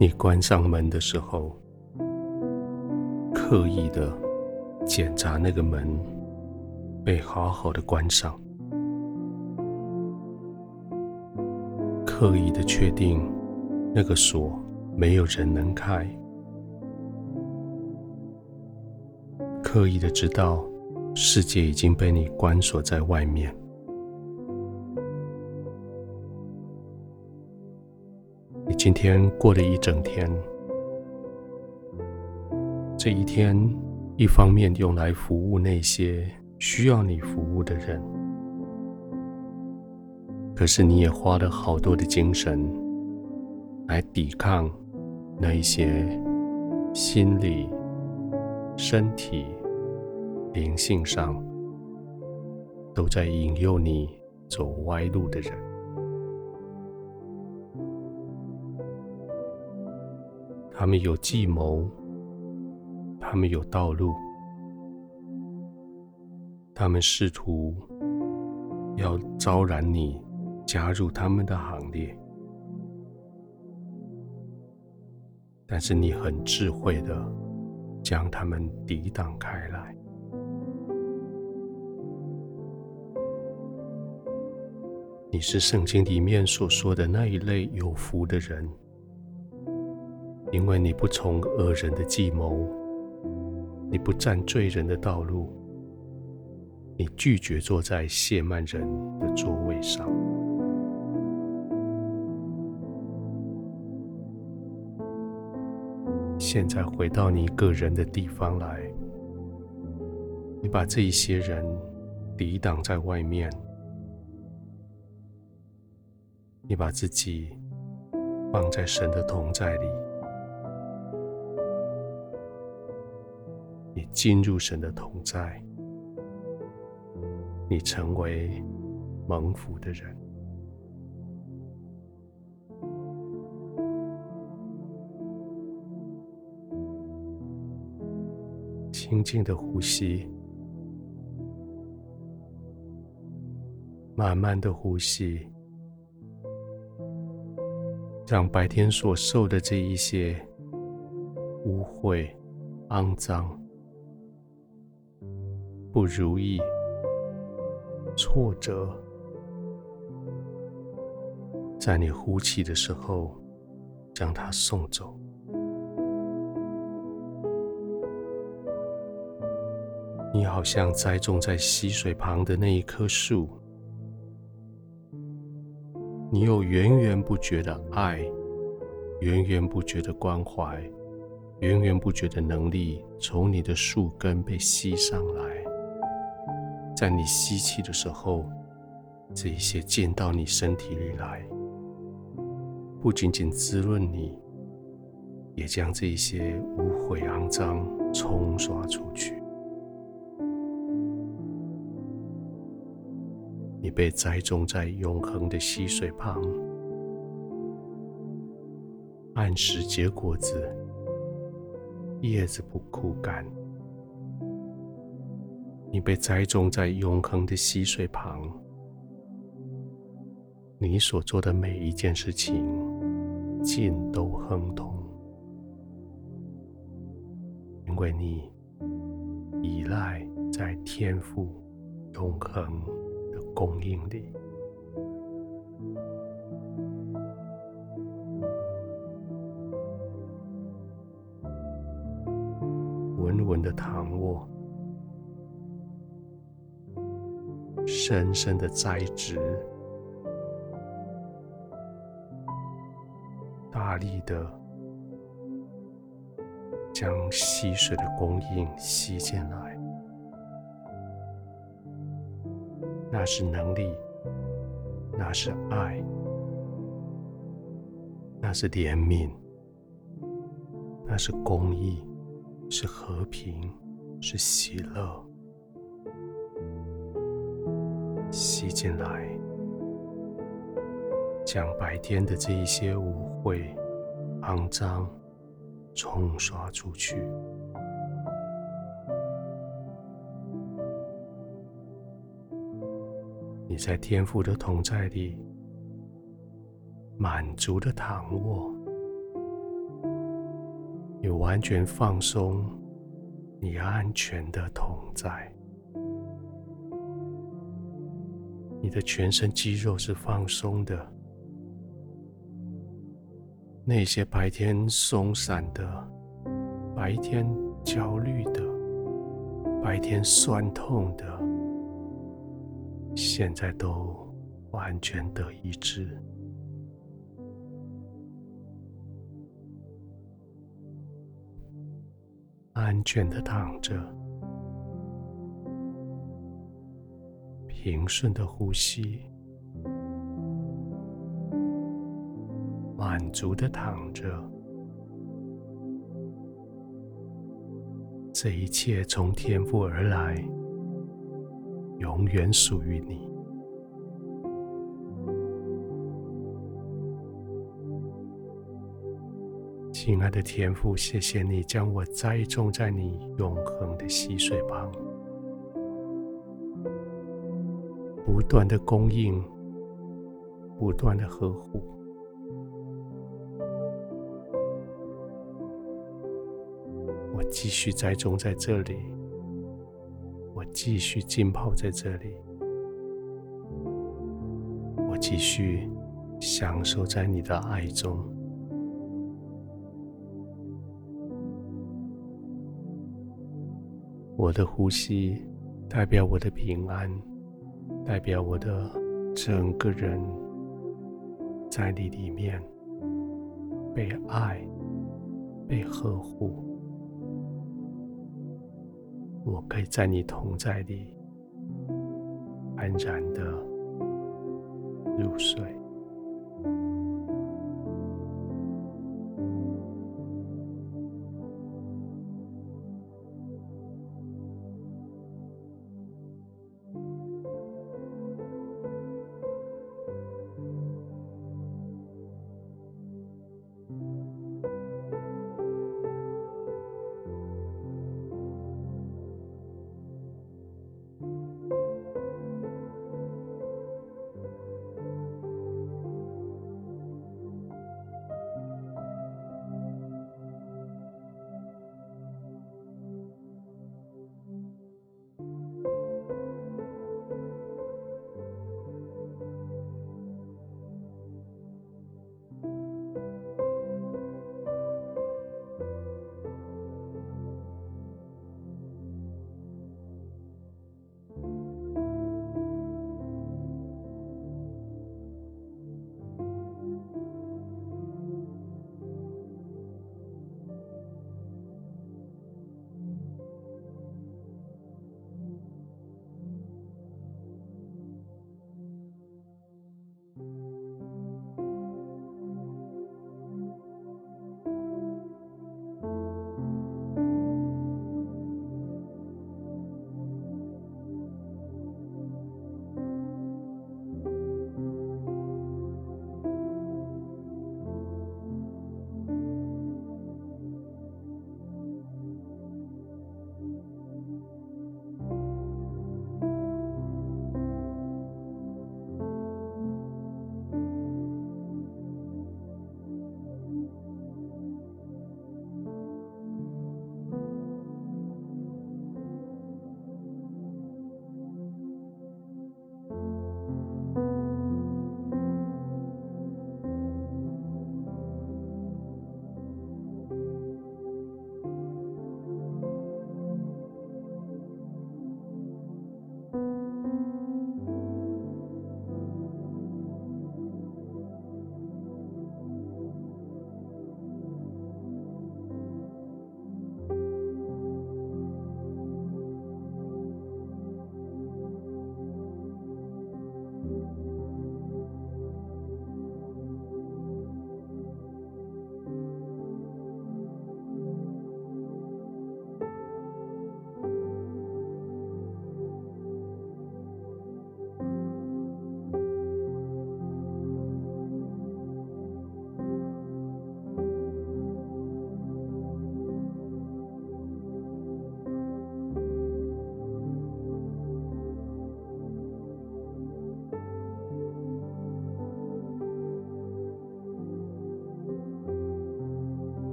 你关上门的时候，刻意的检查那个门被好好的关上，刻意的确定那个锁没有人能开，刻意的知道世界已经被你关锁在外面。今天过了一整天，这一天一方面用来服务那些需要你服务的人，可是你也花了好多的精神来抵抗那一些心理、身体、灵性上都在引诱你走歪路的人。他们有计谋，他们有道路，他们试图要招揽你加入他们的行列，但是你很智慧的将他们抵挡开来。你是圣经里面所说的那一类有福的人。因为你不从恶人的计谋，你不占罪人的道路，你拒绝坐在亵慢人的座位上。现在回到你个人的地方来，你把这一些人抵挡在外面，你把自己放在神的同在里。进入神的同在，你成为蒙福的人。轻轻的呼吸，慢慢的呼吸，让白天所受的这一些污秽、肮脏。不如意、挫折，在你呼气的时候，将它送走。你好像栽种在溪水旁的那一棵树，你有源源不绝的爱，源源不绝的关怀，源源不绝的能力，从你的树根被吸上来。在你吸气的时候，这一些进到你身体里来，不仅仅滋润你，也将这些污秽肮脏冲刷出去。你被栽种在永恒的溪水旁，按时结果子，叶子不枯干。你被栽种在永恒的溪水旁，你所做的每一件事情尽都亨通，因为你依赖在天父永恒的供应里，稳稳的躺卧。深深的栽植，大力的将溪水的供应吸进来，那是能力，那是爱，那是怜悯，那是公益，是和平，是喜乐。吸进来，将白天的这一些污秽、肮脏冲刷出去。你在天父的同在里，满足的躺卧，你完全放松，你安全的同在。你的全身肌肉是放松的，那些白天松散的、白天焦虑的、白天酸痛的，现在都完全的一致。安全的躺着，平顺的呼吸，满足的躺着，这一切从天赋而来，永远属于你。亲爱的天父，谢谢你将我栽种在你永恒的溪水旁，不断的供应，不断的呵护。我继续栽种在这里，我继续浸泡在这里，我继续享受在你的爱中。我的呼吸代表我的平安，代表我的整个人在你里面被爱、被呵护。我可以在你同在里安然的入睡。